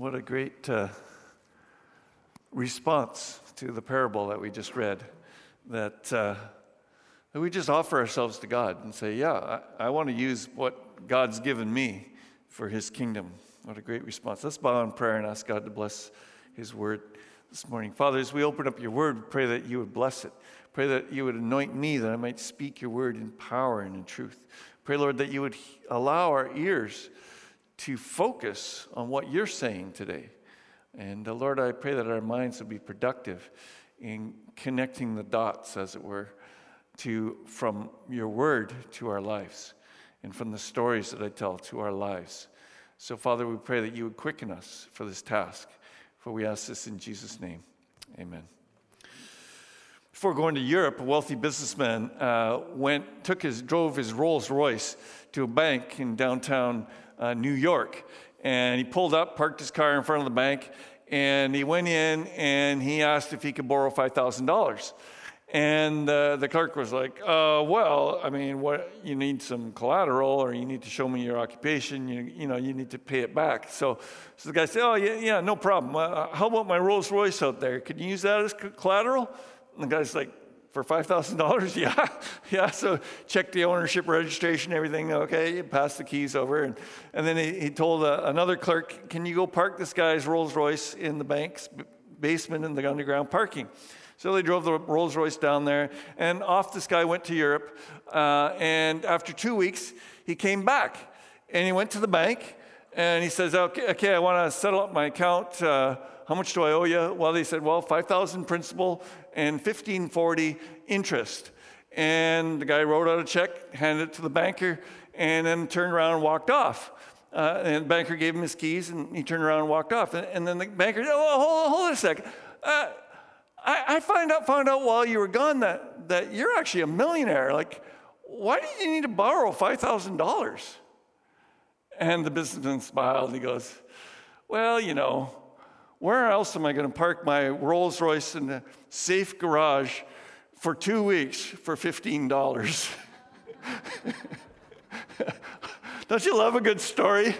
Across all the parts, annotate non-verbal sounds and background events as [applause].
What a great uh, response to the parable that we just read. That, uh, that we just offer ourselves to God and say, Yeah, I, I want to use what God's given me for His kingdom. What a great response. Let's bow in prayer and ask God to bless His word this morning. Father, as we open up your word, pray that you would bless it. Pray that you would anoint me that I might speak your word in power and in truth. Pray, Lord, that you would allow our ears to focus on what you're saying today. And uh, Lord, I pray that our minds would be productive in connecting the dots, as it were, to from your word to our lives and from the stories that I tell to our lives. So, Father, we pray that you would quicken us for this task. For we ask this in Jesus' name. Amen. Before going to Europe, a wealthy businessman uh, went, took his, drove his Rolls Royce to a bank in downtown uh, New York. And he pulled up, parked his car in front of the bank, and he went in and he asked if he could borrow $5,000. And uh, the clerk was like, uh, "Well, I mean, what you need some collateral, or you need to show me your occupation. You, you know, you need to pay it back." So, so the guy said, "Oh, yeah, yeah, no problem. Uh, how about my Rolls Royce out there? Can you use that as collateral?" And the guy's like, for $5,000? [laughs] Yeah, yeah. So check the ownership registration, everything. Okay, pass the keys over. And, and then he, he told uh, another clerk, Can you go park this guy's Rolls Royce in the bank's basement in the underground parking? So they drove the Rolls Royce down there, and off this guy went to Europe. Uh, and after two weeks, he came back and he went to the bank and he says, Okay, okay I want to settle up my account. Uh, how much do I owe you? Well, they said, Well, 5,000 principal and 1540 interest. And the guy wrote out a check, handed it to the banker, and then turned around and walked off. Uh, and the banker gave him his keys, and he turned around and walked off. And, and then the banker, said, oh, hold, hold on a second. Uh, I, I find out, found out while you were gone that, that you're actually a millionaire. Like, why do you need to borrow $5,000? And the businessman smiled and he goes, Well, you know, where else am I going to park my Rolls Royce in a safe garage for two weeks for $15? [laughs] Don't you love a good story?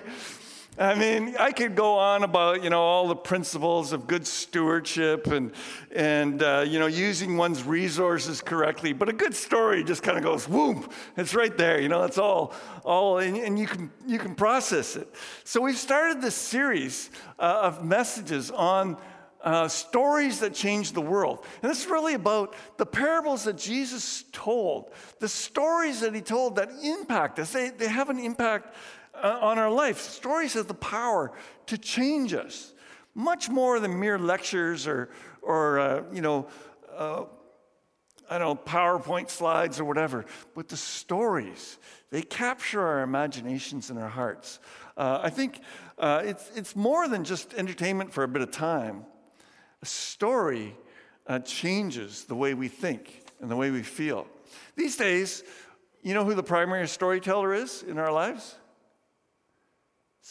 I mean, I could go on about, you know, all the principles of good stewardship and, and uh, you know, using one's resources correctly. But a good story just kind of goes, whoop, it's right there. You know, it's all, all and, and you, can, you can process it. So we've started this series uh, of messages on uh, stories that change the world. And this is really about the parables that Jesus told, the stories that he told that impact us. They, they have an impact on our life. Stories have the power to change us, much more than mere lectures or, or uh, you know, uh, I don't know, PowerPoint slides or whatever. But the stories, they capture our imaginations and our hearts. Uh, I think uh, it's, it's more than just entertainment for a bit of time. A story uh, changes the way we think and the way we feel. These days, you know who the primary storyteller is in our lives?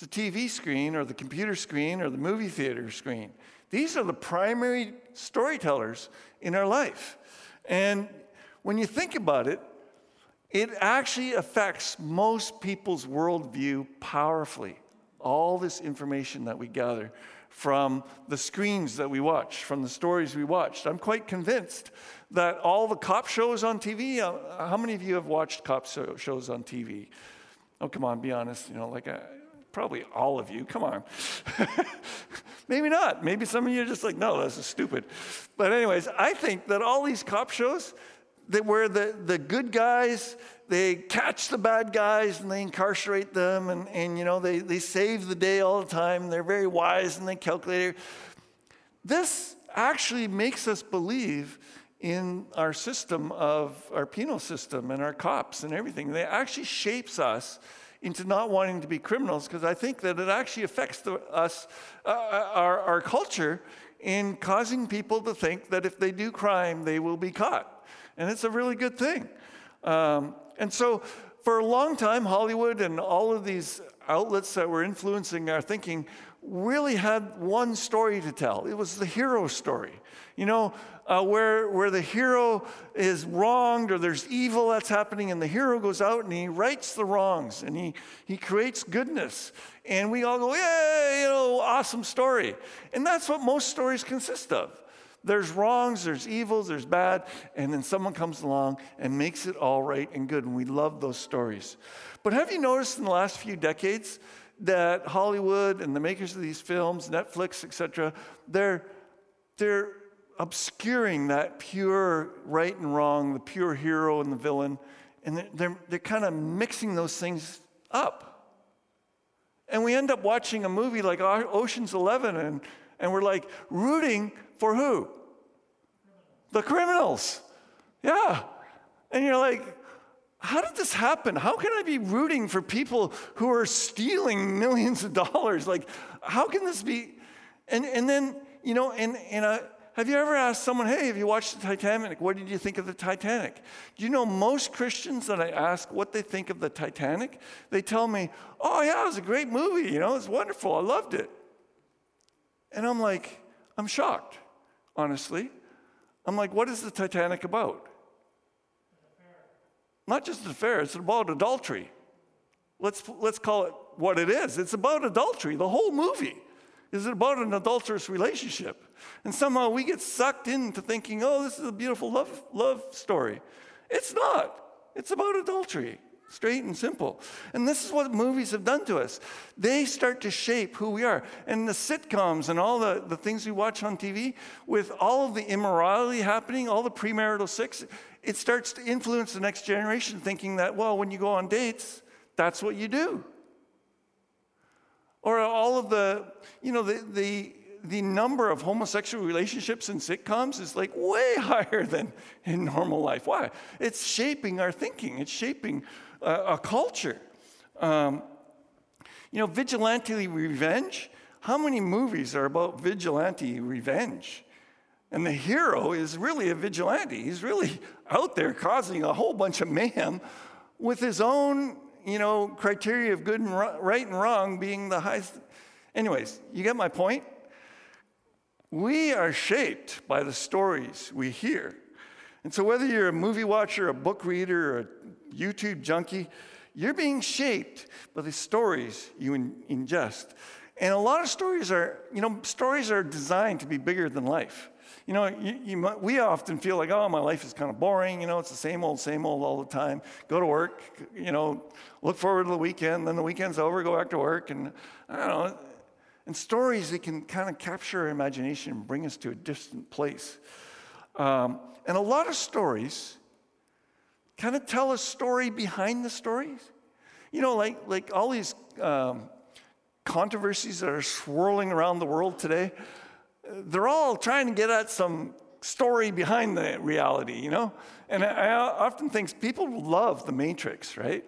It's the TV screen or the computer screen or the movie theater screen. These are the primary storytellers in our life. And when you think about it, it actually affects most people's worldview powerfully. All this information that we gather from the screens that we watch, from the stories we watched. I'm quite convinced that all the cop shows on TV, uh, how many of you have watched cop shows on TV? Oh, come on, be honest. You know, like, uh, Probably all of you. Come on. [laughs] Maybe not. Maybe some of you are just like, no, this is stupid. But, anyways, I think that all these cop shows that where the, the good guys, they catch the bad guys and they incarcerate them and, and you know, they, they save the day all the time. They're very wise and they calculate. This actually makes us believe in our system of our penal system and our cops and everything. They actually shapes us into not wanting to be criminals because I think that it actually affects the, us, uh, uh, our, our culture, in causing people to think that if they do crime, they will be caught. And it's a really good thing. Um, and so, for a long time, Hollywood and all of these outlets that were influencing our thinking really had one story to tell. It was the hero story. You know, uh, where, where the hero is wronged or there's evil that's happening, and the hero goes out and he rights the wrongs and he, he creates goodness. And we all go, yeah, you know, awesome story. And that's what most stories consist of. There's wrongs, there's evils, there's bad, and then someone comes along and makes it all right and good. And we love those stories. But have you noticed in the last few decades that Hollywood and the makers of these films, Netflix, etc., they're, they're obscuring that pure right and wrong, the pure hero and the villain, and they're, they're kind of mixing those things up. And we end up watching a movie like Ocean's Eleven, and, and we're like rooting for who? The criminals. Yeah. And you're like, how did this happen? How can I be rooting for people who are stealing [laughs] millions of dollars? Like, how can this be? And, and then, you know, and, and I, have you ever asked someone, hey, have you watched the Titanic? What did you think of the Titanic? Do you know most Christians that I ask what they think of the Titanic? They tell me, oh, yeah, it was a great movie. You know, it's wonderful. I loved it. And I'm like, I'm shocked, honestly. I'm like, what is the Titanic about? Not just an affair, it's about adultery. Let's, let's call it what it is. It's about adultery, the whole movie. Is it about an adulterous relationship? And somehow we get sucked into thinking, oh, this is a beautiful love, love story. It's not. It's about adultery, straight and simple. And this is what movies have done to us. They start to shape who we are. And the sitcoms and all the, the things we watch on TV, with all of the immorality happening, all the premarital sex, it starts to influence the next generation thinking that, well, when you go on dates, that's what you do. Or all of the, you know, the, the, the number of homosexual relationships in sitcoms is like way [laughs] higher than in normal life. Why? It's shaping our thinking, it's shaping uh, a culture. Um, you know, vigilante revenge. How many movies are about vigilante revenge? And the hero is really a vigilante. He's really out there causing a whole bunch of mayhem with his own you know, criteria of good and right and wrong being the highest. Anyways, you get my point? We are shaped by the stories we hear. And so, whether you're a movie watcher, a book reader, or a YouTube junkie, you're being shaped by the stories you in, ingest. And a lot of stories are, you know, stories are designed to be bigger than life. You know, you, you, we often feel like, oh, my life is kind of boring. You know, it's the same old, same old all the time. Go to work, you know, look forward to the weekend. Then the weekend's over, go back to work. And I don't know. And stories, they can kind of capture our imagination and bring us to a distant place. Um, and a lot of stories kind of tell a story behind the stories. You know, like, like all these um, controversies that are swirling around the world today they're all trying to get at some story behind the reality, you know? And I often think people love the Matrix, right?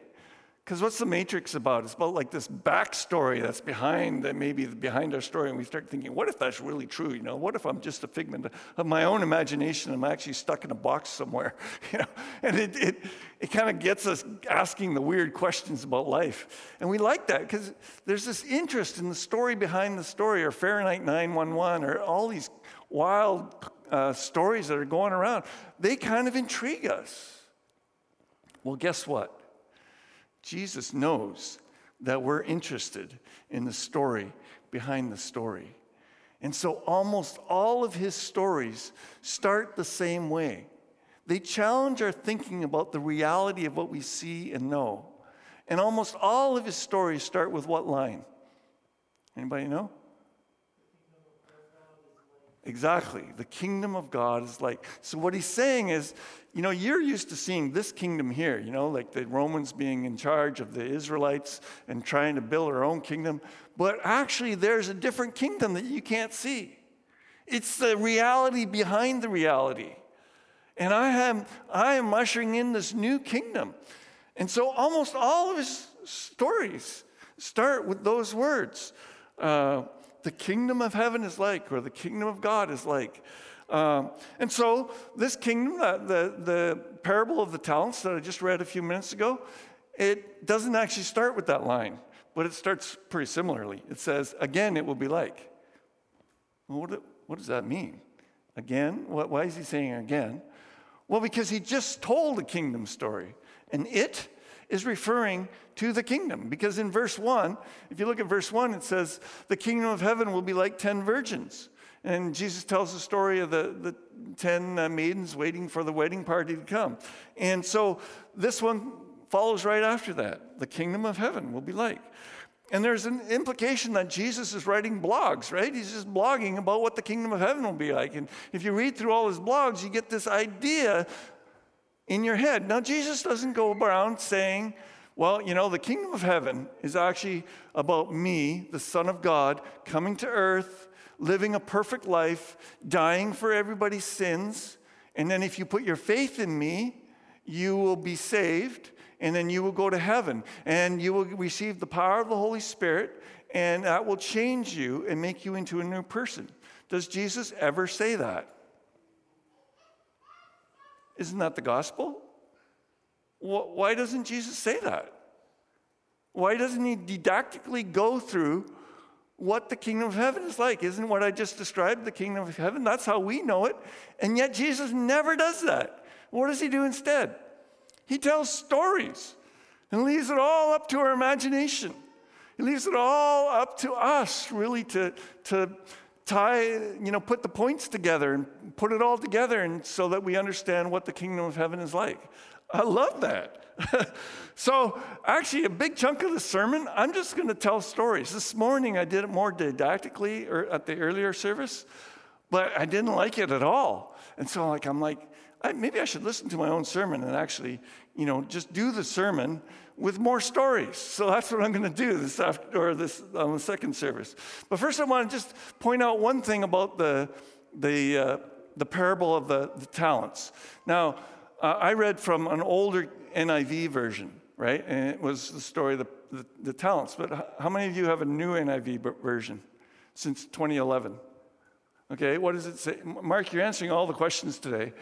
Because what's the Matrix about? It's about like this backstory that's behind that maybe behind our story, and we start thinking, what if that's really true? You know, what if I'm just a figment of my own imagination? I'm actually stuck in a box somewhere, [laughs] you know? And it it, it kind of gets us asking the weird questions about life, and we like that because there's this interest in the story behind the story, or Fahrenheit 911, or all these wild uh, stories that are going around. They kind of intrigue us. Well, guess what? Jesus knows that we're interested in the story behind the story. And so almost all of his stories start the same way. They challenge our thinking about the reality of what we see and know. And almost all of his stories start with what line? Anybody know? Exactly. The kingdom of God is like. So, what he's saying is, you know, you're used to seeing this kingdom here, you know, like the Romans being in charge of the Israelites and trying to build their own kingdom. But actually, there's a different kingdom that you can't see. It's the reality behind the reality. And I am, I am ushering in this new kingdom. And so, almost all of his stories start with those words. Uh, the kingdom of heaven is like, or the kingdom of God is like. Um, and so, this kingdom, the, the parable of the talents that I just read a few minutes ago, it doesn't actually start with that line. but it starts pretty similarly. It says, Again, it will be like. Well, what, what does that mean? Again? Why is he saying again? Well, because he just told a kingdom story. And it is referring to the kingdom. Because in verse 1, if you look at verse 1, it says, The kingdom of heaven will be like 10 virgins. And Jesus tells the story of the, the 10 uh, maidens waiting for the wedding party to come. And so this one follows right after that. The kingdom of heaven will be like. And there's an implication that Jesus is writing blogs, right? He's just blogging about what the kingdom of heaven will be like. And if you read through all his blogs, you get this idea in your head. Now, Jesus doesn't go around saying, well, you know, the kingdom of heaven is actually about me, the Son of God, coming to earth, living a perfect life, dying for everybody's sins. And then if you put your faith in me, you will be saved and then you will go to heaven and you will receive the power of the Holy Spirit, and that will change you and make you into a new person. Does Jesus ever say that? Isn't that the gospel? Why doesn't Jesus say that? Why doesn't he didactically go through what the kingdom of heaven is like? Isn't what I just described the kingdom of heaven? That's how we know it. And yet Jesus never does that. What does he do instead? He tells stories and leaves it all up to our imagination. He leaves it all up to us, really, to, to tie, you know, put the points together and put it all together and so that we understand what the kingdom of heaven is like. I love that. [laughs] so, actually, a big chunk of the sermon, I'm just going to tell stories. This morning, I did it more didactically or at the earlier service, but I didn't like it at all. And so, like, I'm like, I, maybe I should listen to my own sermon and actually, you know, just do the sermon with more stories. So that's what I'm going to do this after, or this on the second service. But first, I want to just point out one thing about the the uh, the parable of the, the talents. Now, uh, I read from an older NIV version, right, and it was the story of the, the, the talents. But how many of you have a new NIV version since 2011? Okay, what does it say? Mark, you're answering all the questions today.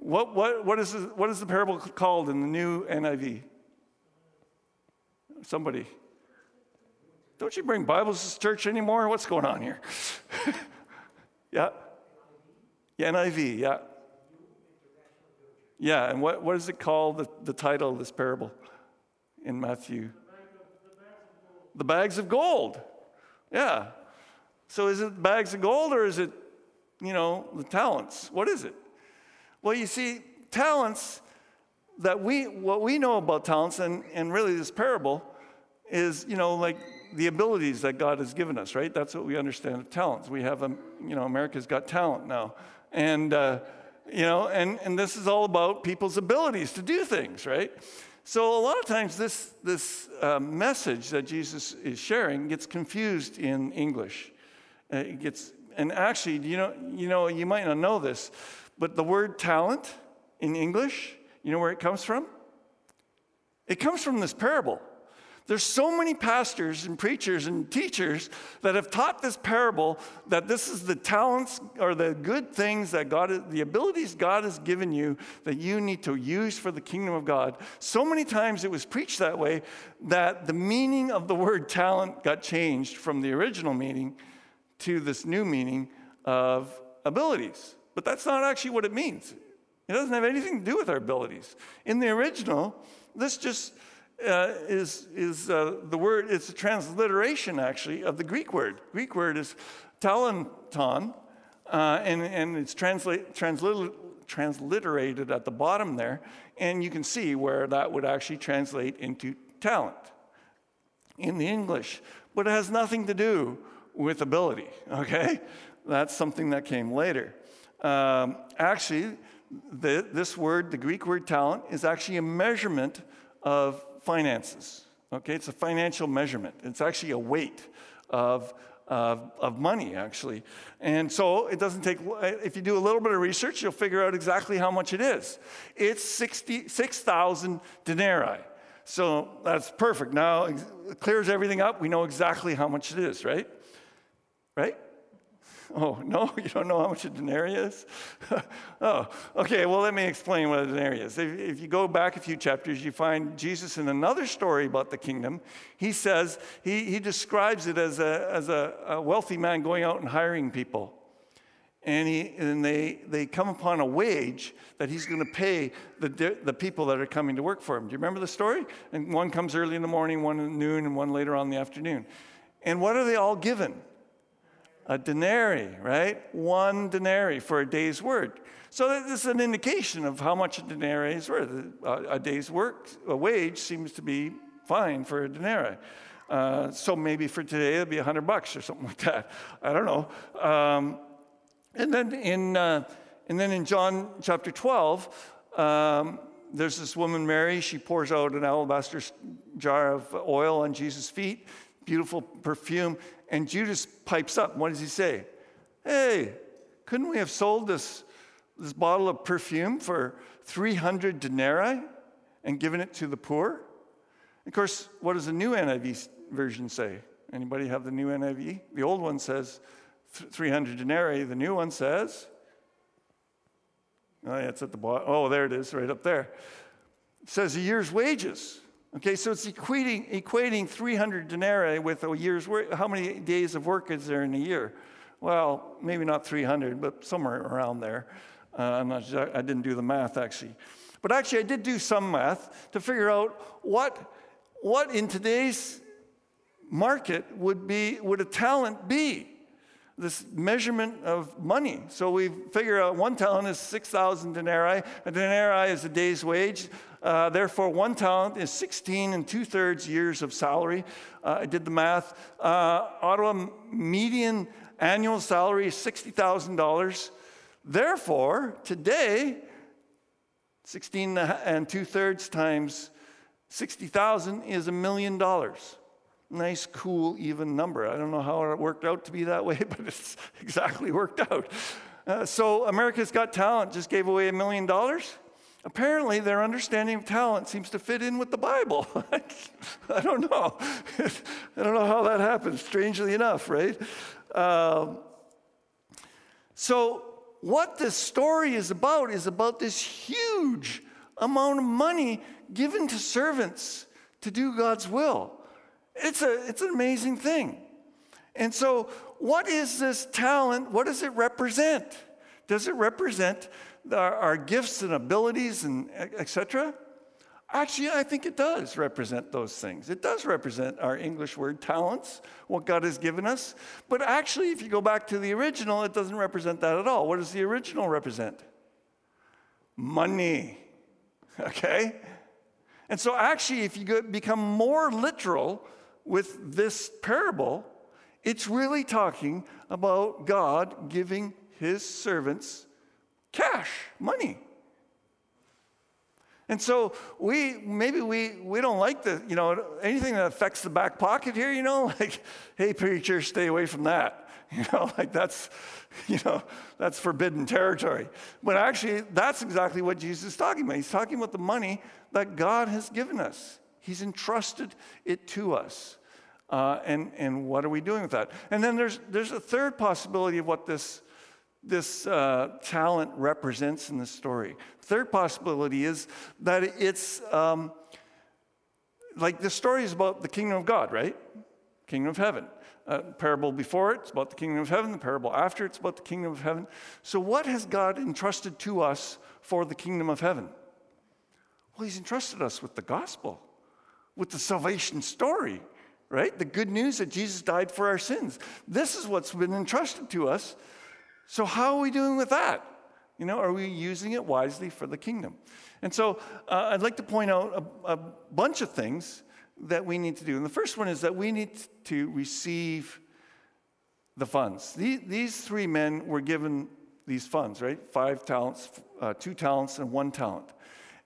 What, what, what, is, the, what is the parable called in the new NIV? Somebody. Don't you bring Bibles to church anymore? What's going on here? [laughs] yeah. yeah. NIV, yeah. Yeah, and what, what is it called, the, the title of this parable in Matthew? The bags of gold. Yeah. So is it bags of gold or is it, you know, the talents? What is it? Well, you see, talents that we, what we know about talents, and, and really this parable, is, you know, like the abilities that God has given us, right? That's what we understand of talents. We have, a, um, you know, America's got talent now. And, uh, you know, and, and this is all about people's abilities to do things, right? So a lot of times this, this uh, message that Jesus is sharing gets confused in English. It gets, and actually, you know, you know, you might not know this, but the word talent in English, you know where it comes from? It comes from this parable. There's so many pastors and preachers and teachers that have taught this parable that this is the talents or the good things that God, the abilities God has given you that you need to use for the kingdom of God. So many times it was preached that way that the meaning of the word talent got changed from the original meaning to this new meaning of abilities. But that's not actually what it means. It doesn't have anything to do with our abilities. In the original, this just uh, is, is uh, the word, it's a transliteration actually of the Greek word. Greek word is talenton, uh, and, and it's translate, translit, transliterated at the bottom there, and you can see where that would actually translate into talent in the English. But it has nothing to do with ability, okay? That's something that came later. Um, actually, the, this word, the Greek word talent, is actually a measurement of finances. Okay, it's a financial measurement. It's actually a weight of, of, of money, actually. And so it doesn't take, if you do a little bit of research, you'll figure out exactly how much it is. It's 6,000 denarii. So that's perfect. Now it clears everything up. We know exactly how much it is, right? Right? [laughs] Oh, no, [laughs] you don't know how much a denarius? [laughs] oh, okay, well, let me explain what a denarius is. If, if, you go back a few chapters, you find Jesus in another story about the kingdom. He says, he, he describes it as, a, as a, a wealthy man going out and hiring people. And, he, and they, they come upon a wage that he's going to pay the, the people that are coming to work for him. Do you remember the story? And one comes early in the morning, one at noon, and one later on in the afternoon. And what are they all given? A denarii, right? One denarii for a day's work. So this is an indication of how much a denarii is worth. A, day's work, a wage seems to be fine for a denarii. Uh, so maybe for today it'll be a hundred bucks or something [laughs] like that. I don't know. Um, and then in uh, and then in John chapter 12, um, there's this woman Mary. She pours out an alabaster jar of oil on Jesus' feet, beautiful perfume. And Judas pipes up. What does he say? Hey, couldn't we have sold this, this bottle of perfume for 300 denarii and given it to the poor? Of course, what does the new NIV version say? Anybody have the new NIV? The old one says 300 denarii. The new one says, oh, yeah, it's at the bottom. Oh, there it is, right up there. It says a year's wages. Okay, so it's equating, equating 300 denarii with a year's work. How many days of work is there in a year? Well, maybe not 300, but somewhere around there. Uh, I'm not I didn't do the math actually. But actually, I did do some math to figure out what, what in today's market would, be, would a talent be this measurement of money. So we figure out one talent is 6,000 denarii. A denarii is a day's wage. Uh, therefore, one talent is 16 and two thirds years of salary. Uh, I did the math. Uh, Ottawa median annual salary is $60,000. Therefore, today, 16 and two thirds times 60,000 is a million dollars nice, cool, even number. I don't know how it worked out to be that way, [laughs] but it's exactly worked out. Uh, so, America's Got Talent just gave away a million dollars. Apparently, their understanding of talent seems to fit in with the Bible. [laughs] I don't know. I don't know how that happens, strangely enough, right? Um, so, what this story is about is about this huge amount of money given to servants to do God's will. It's, a, it's an amazing thing. And so, what is this talent? What does it represent? Does it represent our, gifts and abilities and etc.? Actually, I think it does represent those things. It does represent our English word talents, what God has given us. But actually, if you go back to the original, it doesn't represent that at all. What does the original represent? Money. [laughs] Okay? And so, actually, if you become more literal, with this parable, it's really talking about God giving his servants cash, money. And so we maybe we we don't like the you know anything that affects the back pocket here, you know, [laughs] like hey preacher, stay away from that. [laughs] You know, like that's [laughs] you know, that's forbidden territory. But actually that's exactly what Jesus is talking about. He's talking about the money that God has given us. He's entrusted it to us. Uh, and, and what are we doing with that? And then there's, there's a third possibility of what this, this uh, talent represents in the story. Third possibility is that it's um, like the story is about the kingdom of God, right? Kingdom of heaven. Parable before it, it's about the kingdom of heaven. The parable after, it's about the kingdom of heaven. So, what has God entrusted to us for the kingdom of heaven? Well, He's entrusted us with the gospel, with the salvation story right? The good news that Jesus died for our sins. This is what's been entrusted to us. So, how are we doing with that? You know, are we using it wisely for the kingdom? And so, uh, I'd like to point out a, a bunch of things that we need to do. And the first one is that we need to receive the funds. These, three men were given these funds, right? Five talents, uh, two talents, and one talent.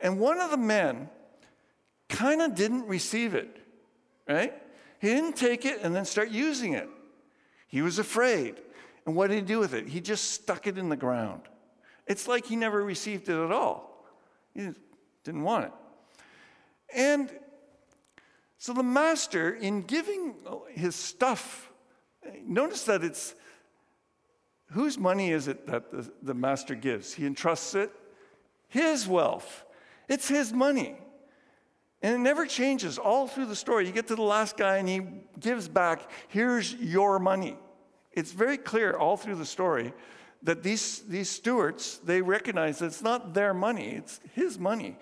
And one of the men kind of didn't receive it, right? He didn't take it and then start using it. He was afraid. And what did he do with it? He just stuck it in the ground. It's like he never received it at all. He didn't want it. And so the master, in giving his stuff, notice that it's whose money is it that the, the master gives? He entrusts it, his wealth. It's his money. And it never changes all through the story. You get to the last guy and he gives back, here's your money. It's very clear all through the story that these, these stewards, they recognize that it's not their money, it's his money.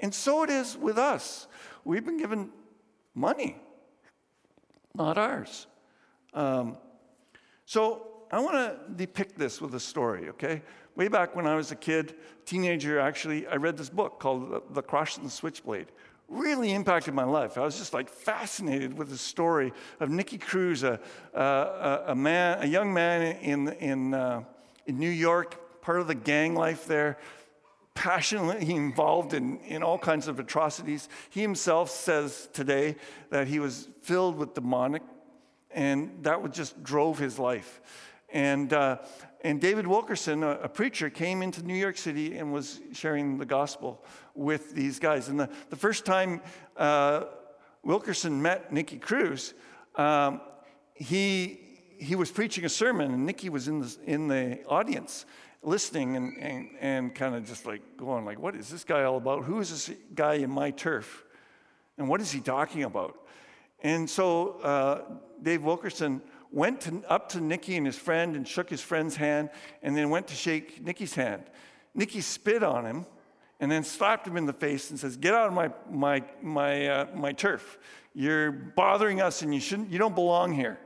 And so it is with us. We've been given money, not ours. Um, so I want to depict this with a story, okay? Way back when I was a kid, teenager, actually, I read this book called The Cross and the Switchblade really impacted my life. I was just like fascinated with the story of Nicky Cruz, a, a, a man, a young man in, in, uh, in New York, part of the gang life there, passionately [laughs] involved in, in all kinds of atrocities. He himself says today that he was filled with demonic, and that would just drove his life. And, uh, and David Wilkerson, a, a, preacher, came into New York City and was sharing the gospel with these guys. And the, the first time uh, Wilkerson met Nicky Cruz, um, he, he was preaching a sermon, and Nicky was in the, in the audience listening and, and, and kind of just like going like, what is this guy all about? Who is this guy in my turf? And what is he talking about? And so uh, Dave Wilkerson went to, up to Nicky and his friend and shook his friend's hand and then went to shake Nicky's hand. Nicky spit on him and then slapped him in the face and says, Get out of my, my, my, uh, my turf. You're bothering us and you, shouldn't, you don't belong here.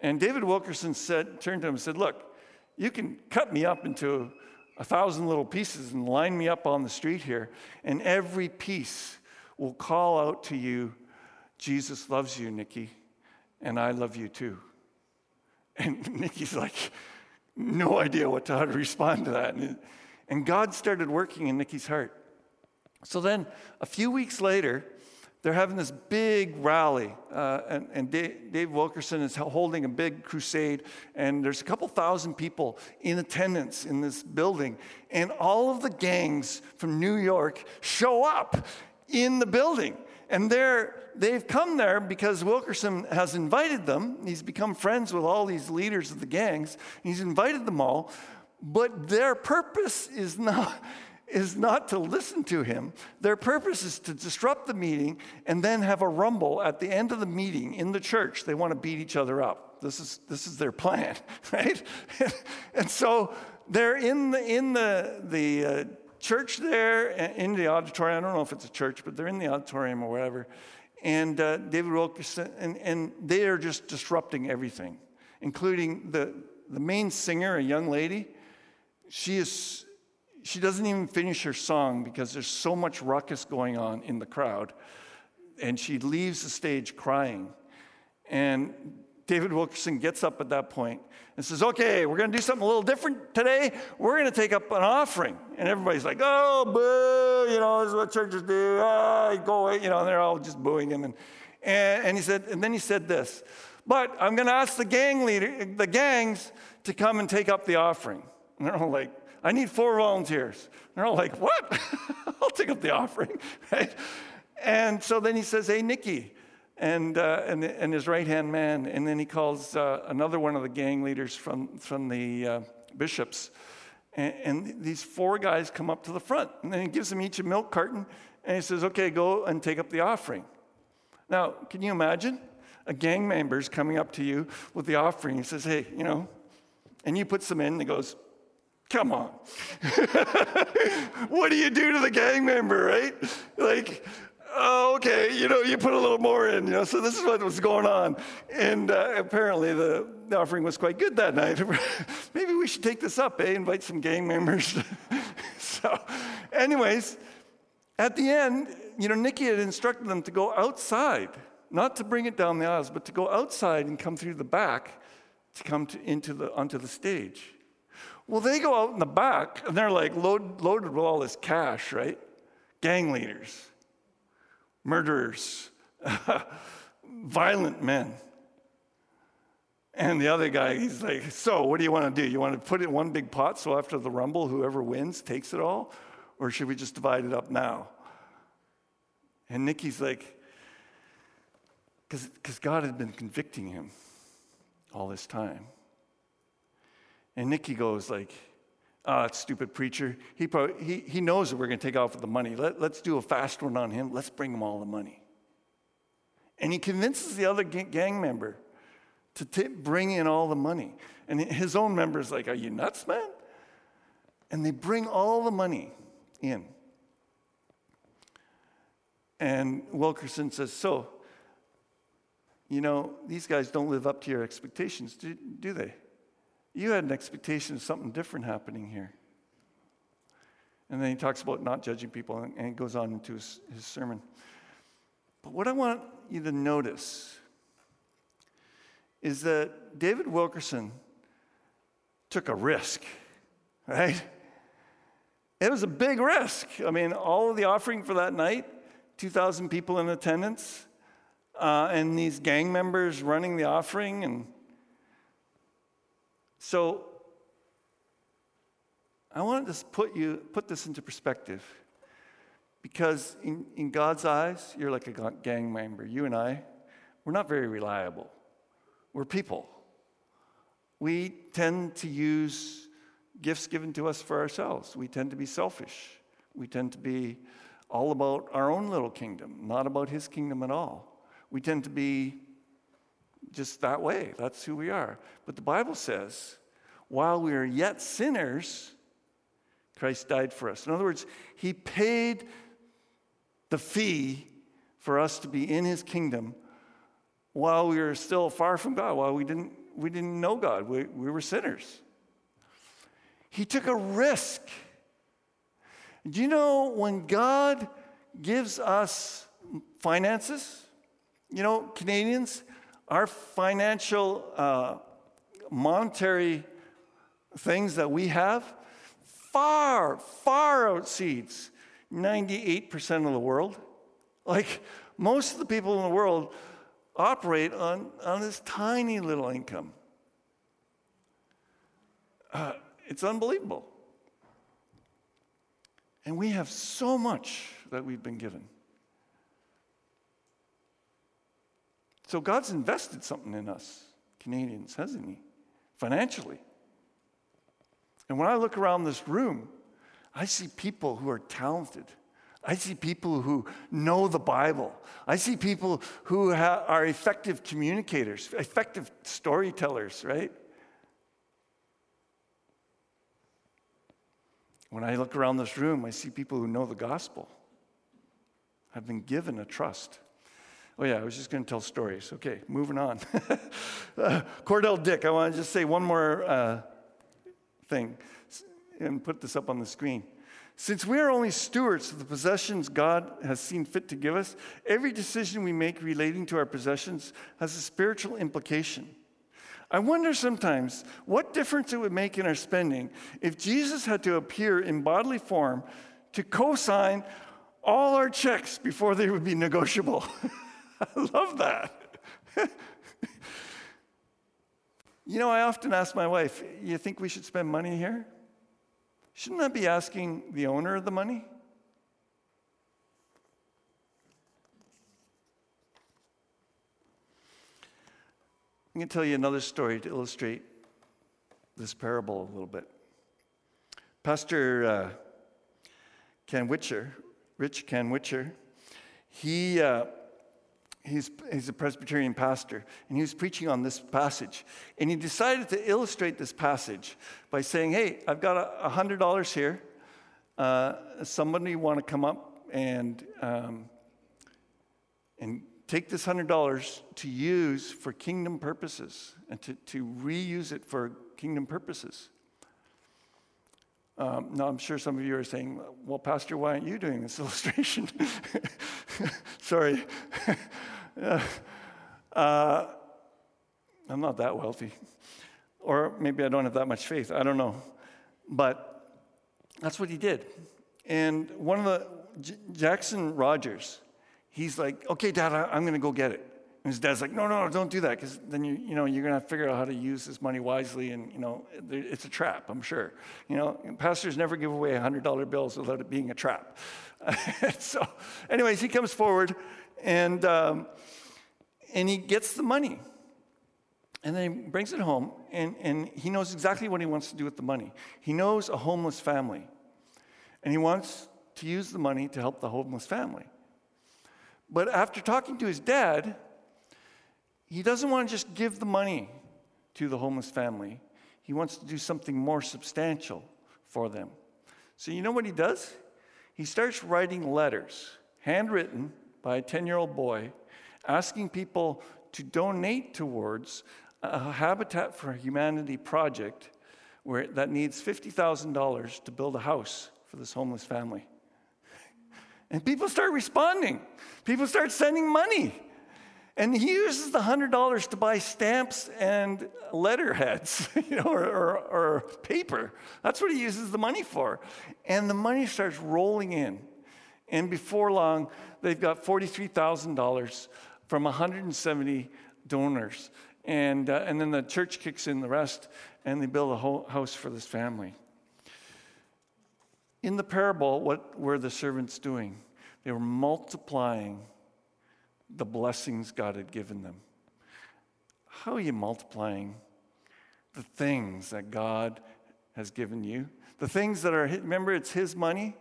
And David Wilkerson said, turned to him and said, Look, you can cut me up into a thousand little pieces and line me up on the street here, and every piece will call out to you, Jesus loves you, Nicky and I love you too. And [laughs] Nicky's like, no idea what to, how [laughs] to respond to that. And, and God started working in Nicky's heart. So then, a few weeks later, they're having this big rally, uh, and, and, Dave, Dave, Wilkerson is holding a big crusade, and there's a couple thousand people in attendance in this building, and all of the gangs from New York show up in the building. And they're, they've come there because Wilkerson has invited them. He's become friends with all these leaders of the gangs. He's invited them all, but their purpose is not, is not to listen to him. Their purpose is to disrupt the meeting and then have a rumble at the end of the meeting in the church. They want to beat each other up. This is, this is their plan, [laughs] right? [laughs] and so they're in the, in the, the uh, church there in the auditorium. I don't know if it's a church, but they're in the auditorium or whatever. And uh, David Wilkerson, and, and they are just disrupting everything, including the, the main singer, a young lady. She is she doesn't even finish her song because there's so much ruckus going on in the crowd. And she leaves the stage crying. And David Wilkerson gets up at that point and says, Okay, we're going to do something a little different today. We're going to take up an offering. And everybody's like, Oh, boo, you know, this is what churches do. Oh, go away, you know, and they're all just booing him. And, and, and he said, and then he said this, But I'm going to ask the gang leader, the gangs to come and take up the offering. And they're all like, I need four volunteers. And they're all like, What? [laughs] I'll take up the offering, [laughs] right? And so then he says, Hey, Nicky. and, uh, and, and, his right hand man. And then he calls uh, another one of the gang leaders from, from the uh, bishops. And, and, these four guys come up to the front. And then he gives them each a milk carton. And he says, Okay, go and take up the offering. Now, can you imagine? A gang member's coming up to you with the offering. He says, Hey, you know, and you put some in, and he goes, Come on. [laughs] what do you do to the gang member, right? Like, oh, okay, you know, you put a little more in, you know. So this is what was going on. And uh, apparently the, offering was quite good that night. [laughs] Maybe we should take this up, eh? Invite some gang members. [laughs] so, anyways, at the end, you know, Nicky had instructed them to go outside, not to bring it down the aisles, but to go outside and come through the back to come to, into the, onto the stage. Well, they go out in the back and they're like load, loaded with all this cash, right? Gang leaders murderers, [laughs] violent men. And the other guy, he's like, So, what do you want to do? You want to put it in one big pot so after the rumble, whoever wins takes it all? Or should we just divide it up now? And Nicky's like, Because God had been convicting him all this time. And Nicky goes like, ah, oh, that stupid preacher. He, probably, he, he knows that we're going to take off with the money. Let, let's do a fast one on him. Let's bring him all the money. And he convinces the other gang member to t- bring in all the money. And his own member is like, Are you nuts, man? And they bring all the money in. And Wilkerson says, So, you know, these guys don't live up to your expectations, do, do they? You had an expectation of something different happening here. And then he talks about not judging people and, goes on into his, his sermon. But what I want you to notice is that David Wilkerson took a risk, right? It was a big risk. I mean, all of the offering for that night, 2,000 people in attendance, uh, and these gang members running the offering. And so I wanted to put, you, put this into perspective. Because in, in God's eyes, you're like a gang member. You and I, we're not very reliable. We're people. We tend to use gifts given to us for ourselves. We tend to be selfish. We tend to be all about our own little kingdom, not about his kingdom at all. We tend to be just that way. That's who we are. But the Bible says, while we are yet sinners, Christ died for us. In other words, he paid the fee for us to be in his kingdom while we were still far from God, while we didn't, we didn't know God. We, we were sinners. He took a risk. Do you know when God gives us finances? You know, Canadians, our financial, uh, monetary things that we have far, far exceeds 98% of the world. Like most of the people in the world operate on, on this tiny little income. Uh, it's unbelievable. And we have so much that we've been given. So God's invested something in us, Canadians, hasn't He? Financially. And when I look around this room, I see people who are talented. I see people who know the Bible. I see people who ha- are effective communicators, effective storytellers, right? When I look around this room, I see people who know the gospel, have been given a trust. Oh, yeah, I was just going to tell stories. Okay, moving on. [laughs] uh, Cordell Dick, I want to just say one more uh, thing and put this up on the screen. Since we are only stewards of the possessions God has seen fit to give us, every decision we make relating to our possessions has a spiritual implication. I wonder sometimes what difference it would make in our spending if Jesus had to appear in bodily form to co sign all our checks before they would be negotiable. [laughs] [laughs] I love that. [laughs] you know, I often ask my wife, You think we should spend money here? Shouldn't I be asking the owner of the money? I'm going to tell you another story to illustrate this parable a little bit. Pastor uh, Ken Witcher, Rich Ken Witcher, he uh, he's, he's a Presbyterian pastor, and he was preaching on this passage. And he decided to illustrate this passage by saying, Hey, I've got a $100 here. Uh, somebody want to come up and, um, and take this $100 to use for kingdom purposes and to, to reuse it for kingdom purposes. Um, now, I'm sure some of you are saying, well, Pastor, why aren't you doing this [laughs] illustration? [laughs] Sorry. [laughs] [laughs] uh, I'm not that wealthy. Or maybe I don't have that much faith. I don't know. But that's what he did. And one of the, J- Jackson Rogers, he's like, okay, Dad, I, am going to go get it. And his dad's like, no, no, no, don't do that, because then you, you know, you're going to figure out how to use this money wisely, and you know, it's a trap, I'm sure. You know, pastors never give away $100 bills without it being a trap. [laughs] so, anyways, he comes forward, and um, and he gets the money. And then he brings it home, and, and he knows exactly what he wants to do with the money. He knows a homeless family, and he wants to use the money to help the homeless family. But after talking to his dad, he doesn't want to just give the money to the homeless family. He wants to do something more substantial for them. So, you know what he does? He starts writing letters, handwritten by a 10 year old boy, asking people to donate towards a Habitat for Humanity project where, that needs $50,000 to build a house for this homeless family. And people start responding. People start sending money. And he uses the $100 to buy stamps and letterheads, [laughs] you know, or, or, or, paper. That's what he uses the money for. And the money starts rolling in. And before long, they've got $43,000 from 170 donors. And, uh, and then the church kicks in the rest, and they build a whole house for this family. In the parable, what were the servants doing? They were multiplying the blessings God had given them. How are you multiplying the things that God has given you? The things that are, remember, it's His money.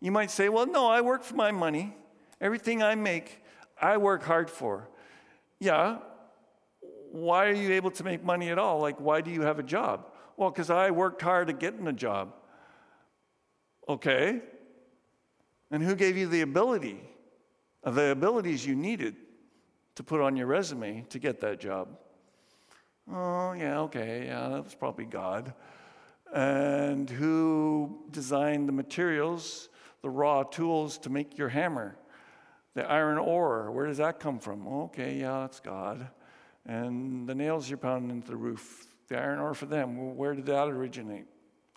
You might say, well, no, I work for my money. Everything I make, I work hard for. Yeah. Why are you able to make money at all? Like, why do you have a job? Well, because I worked hard at getting a job. Okay. And who gave you the ability? the abilities you needed to put on your resume to get that job. Oh, yeah, okay, yeah, that was probably God. And who designed the materials, the raw tools to make your hammer? The iron ore, where does that come from? Okay, yeah, that's God. And the nails you're pounding into the roof, the iron ore for them, where did that originate?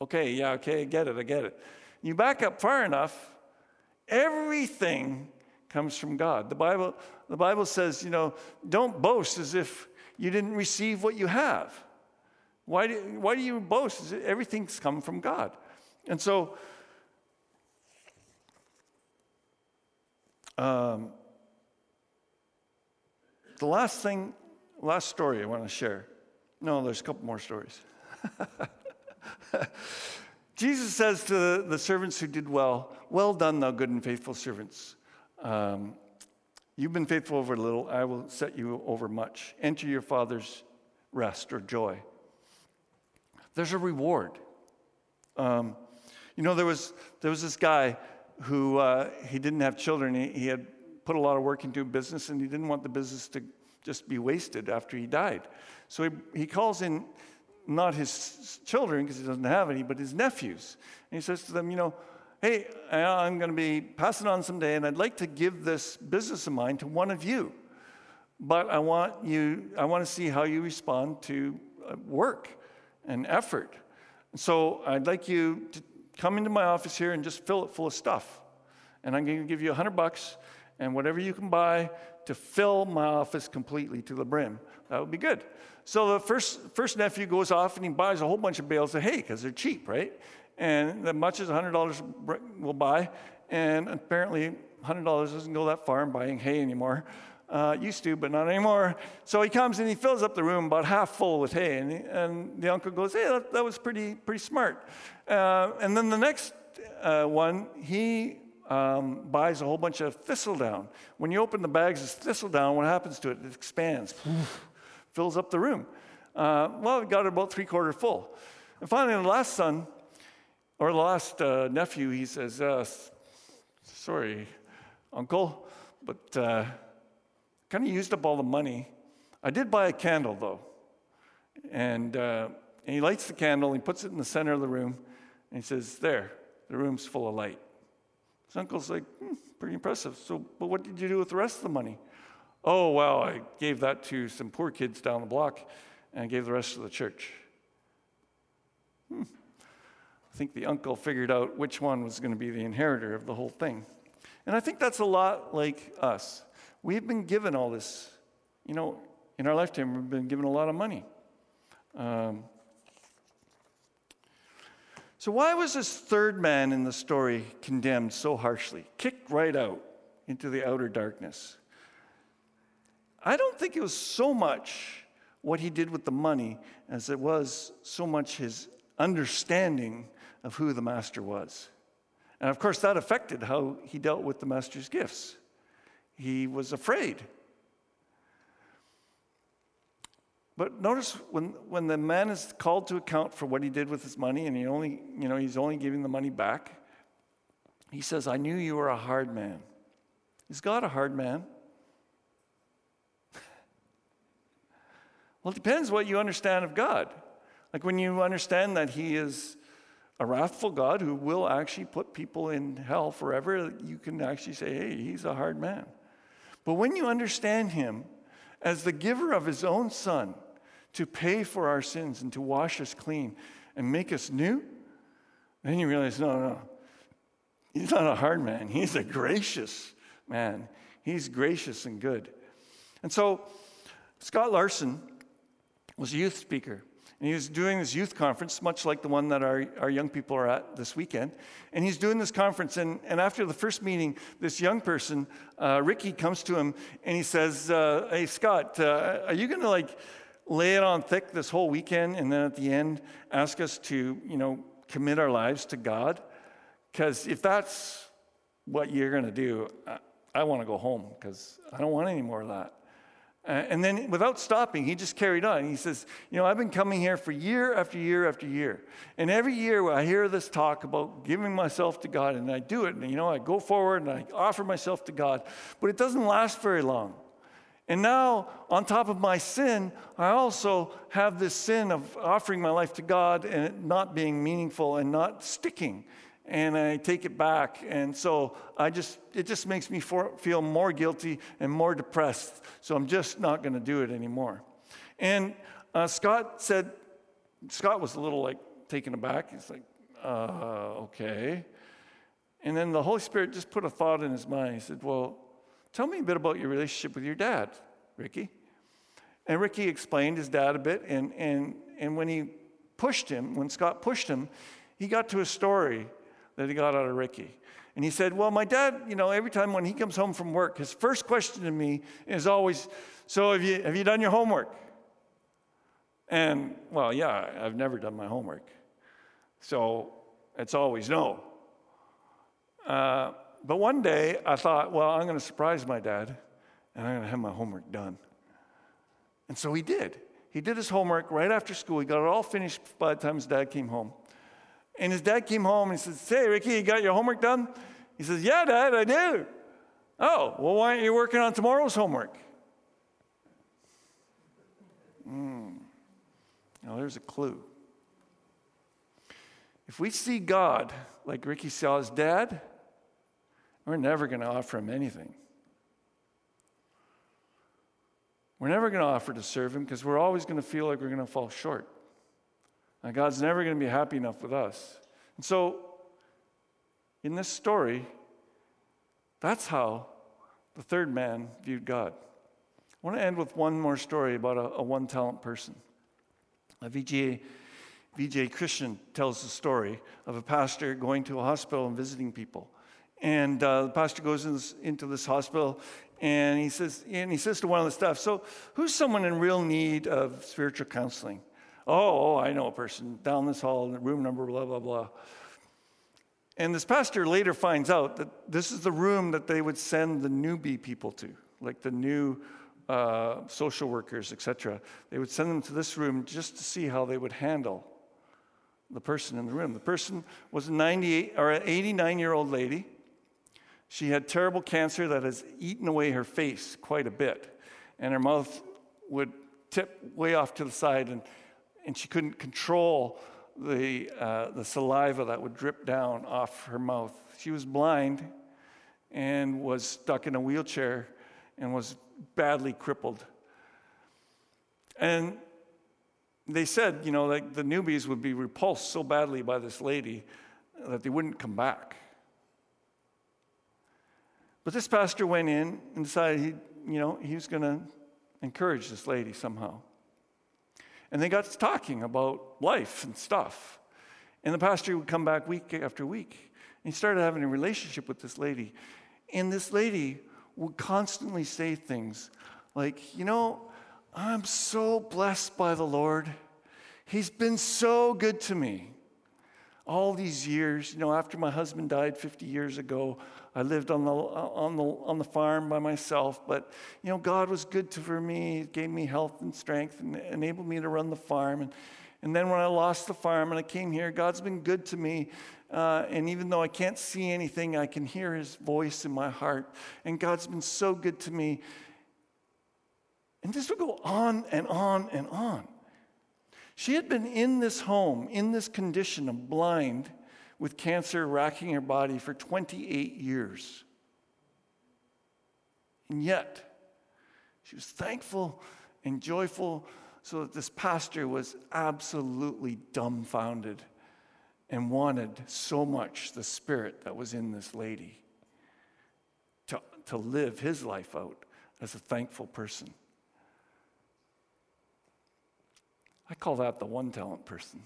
Okay, yeah, okay, I get it, I get it. You back up far enough, everything comes from God. The Bible, the Bible says, you know, don't boast as if you didn't receive what you have. Why do, why do you boast? Everything's come from God. And so, um, the last thing, last story I want to share. No, there's a couple more stories. [laughs] Jesus says to the servants who did well, Well done, thou good and faithful servants. Um, You've been faithful over a little, I will set you over much. Enter your Father's rest or joy. There's a reward. Um, you know, there was, there was this guy who uh, he didn't have children. He, he had put a lot of work into business and he didn't want the business to just be wasted after he died. So he, he calls in not his children because he doesn't have any, but his nephews. And he says to them, You know, hey, I'm going to be passing on someday, and I'd like to give this business of mine to one of you. But I want you, I want to see how you respond to uh, work and effort. So I'd like you to come into my office here and just fill it full of stuff. And I'm going to give you a hundred bucks and whatever you can buy to fill my office completely to the brim. That would be good. So the first, first nephew goes off and he buys a whole bunch of bales of hay because they're cheap, right? and as much as $100 will buy. And apparently, $100 doesn't go that far in buying hay anymore. Uh, used to, but not anymore. So he comes and he fills up the room about half full with hay. And, and the uncle goes, Hey, that, that, was pretty, pretty smart. Uh, and then the next uh, one, he um, buys a whole bunch of thistledown. When you open the bags of thistledown, what happens to it? It expands, fills up the room. Uh, well, it got about three quarter full. And finally, the last son, or the last uh, nephew, he says, uh, Sorry, uncle, but kind of used up all the money. I did buy a candle, though. And, uh, and he lights the candle, and he puts it in the center of the room, and he says, There, the room's full of light. His uncle's like, hmm, Pretty impressive. So, but what did you do with the rest of the money? Oh, well, I gave that to some poor kids down the block, and I gave the rest to the church. Hmm. I think the uncle figured out which one was going to be the inheritor of the whole thing. And I think that's a lot like us. We've been given all this, you know, in our lifetime, we've been given a lot of money. Um, so, why was this third man in the story condemned so harshly, kicked right out into the outer darkness? I don't think it was so much what he did with the money as it was so much his understanding of who the master was. And of course, that affected how he dealt with the master's gifts. He was afraid. But notice when, when the man is called to account for what he did with his money, and he only, you know, he's only giving the money back, he says, I knew you were a hard man. Is God a hard man? well, it depends what you understand of God. Like when you understand that He is a wrathful God who will actually put people in hell forever, you can actually say, hey, He's a hard man. But when you understand Him as the giver of His own Son to pay for our sins and to wash us clean and make us new, then you realize, no, no, He's not a hard man. He's a gracious man. He's gracious and good. And so, Scott Larson was a youth speaker. And he was doing this youth conference, much like the one that our, our young people are at this weekend. And he's doing this conference. And, and after the first meeting, this young person, uh, Ricky, comes to him and he says, uh, Hey, Scott, uh, are you going to like lay it on thick this whole weekend and then at the end ask us to, you know, commit our lives to God? Because if that's what you're going to do, I, I want to go home because I don't want any more of that. Uh, and then without stopping, he just carried on. He says, You know, I've been coming here for year after year after year. And every year I hear this talk about giving myself to God, and I do it. And, you know, I go forward and I offer myself to God, but it doesn't last very long. And now, on top of my sin, I also have this sin of offering my life to God and it not being meaningful and not sticking and I take it back. And so I just, it just makes me for, feel more guilty and more depressed. So I'm just not going to do it anymore. And uh, Scott said, Scott was a little like taken aback. He's like, uh, okay. And then the Holy Spirit just put a thought in his mind. He said, Well, tell me a bit about your relationship with your dad, Ricky. And Ricky explained his dad a bit. And, and, and when he pushed him, when Scott pushed him, he got to a story that he got out of Ricky. And he said, Well, my dad, you know, every time when he comes home from work, his first question to me is always, So have you, have you done your homework? And, well, yeah, I've never done my homework. So it's always no. Uh, but one day I thought, well, I'm going to surprise my dad and I'm going to have my homework done. And so he did. He did his homework right after school. He got it all finished by the time his dad came home. And his dad came home and he says, Hey, Ricky, you got your homework done? He says, Yeah, Dad, I do. Oh, well, why aren't you working on tomorrow's homework? Hmm. Now, there's a clue. If we see God like Ricky saw his dad, we're never going to offer him anything. We're never going to offer to serve him because we're always going to feel like we're going to fall short. And God's never going to be happy enough with us. And so, in this story, that's how the third man viewed God. I want to end with one more story about a, a one talent person. A VJ, VJ Christian tells the story of a pastor going to a hospital and visiting people. And uh, the pastor goes in this, into this hospital and he says, and he says to one of the staff, So, who's someone in real need of spiritual counseling? Oh, oh, I know a person down this hall in room number, blah, blah, blah. And this pastor later finds out that this is the room that they would send the newbie people to, like the new uh, social workers, etc. They would send them to this room just to see how they would handle the person in the room. The person was a 98 or an 89 year old lady. She had terrible cancer that has eaten away her face quite a bit, and her mouth would tip way off to the side, and and she couldn't control the, uh, the saliva that would drip down off her mouth. She was blind and was stuck in a wheelchair and was badly crippled. And they said, you know, like the newbies would be repulsed so badly by this lady that they wouldn't come back. But this pastor went in and decided he, you know, he was going to encourage this lady somehow. And they got talking about life and stuff. And the pastor would come back week after week. And he started having a relationship with this lady. And this lady would constantly say things like, you know, I'm so blessed by the Lord. He's been so good to me. All these years, you know, after my husband died 50 years ago, I lived on the, on the, on the farm by myself, but, you know, God was good to, for me. He gave me health and strength and enabled me to run the farm. And, and then when I lost the farm and I came here, God's been good to me. Uh, and even though I can't see anything, I can hear his voice in my heart. And God's been so good to me. And this would go on and on and on. She had been in this home, in this condition of blind, with cancer racking her body for 28 years. And yet, she was thankful and joyful so that this pastor was absolutely dumbfounded and wanted so much the spirit that was in this lady to, to live his life out as a thankful person. I call that the one talent person.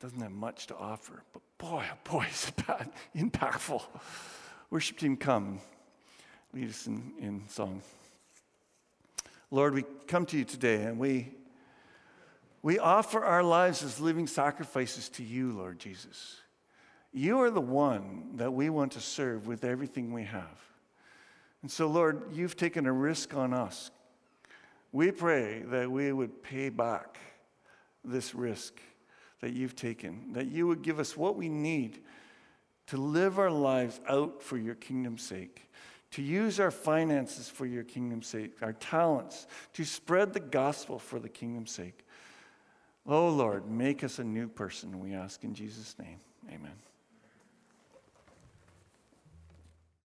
Doesn't have much to offer, but boy, oh boy, is it impactful. Worship team, come. Lead us in, in song. Lord, we come to you today and we, we offer our lives as living sacrifices to you, Lord Jesus. You are the one that we want to serve with everything we have. And so, Lord, you've taken a risk on us. We pray that we would pay back this risk that you've taken, that you would give us what we need to live our lives out for your kingdom's sake to use our finances for your kingdom's sake, our talents, to spread the gospel for the kingdom's sake. Oh Lord, make us a new person, we ask in Jesus' name. Amen.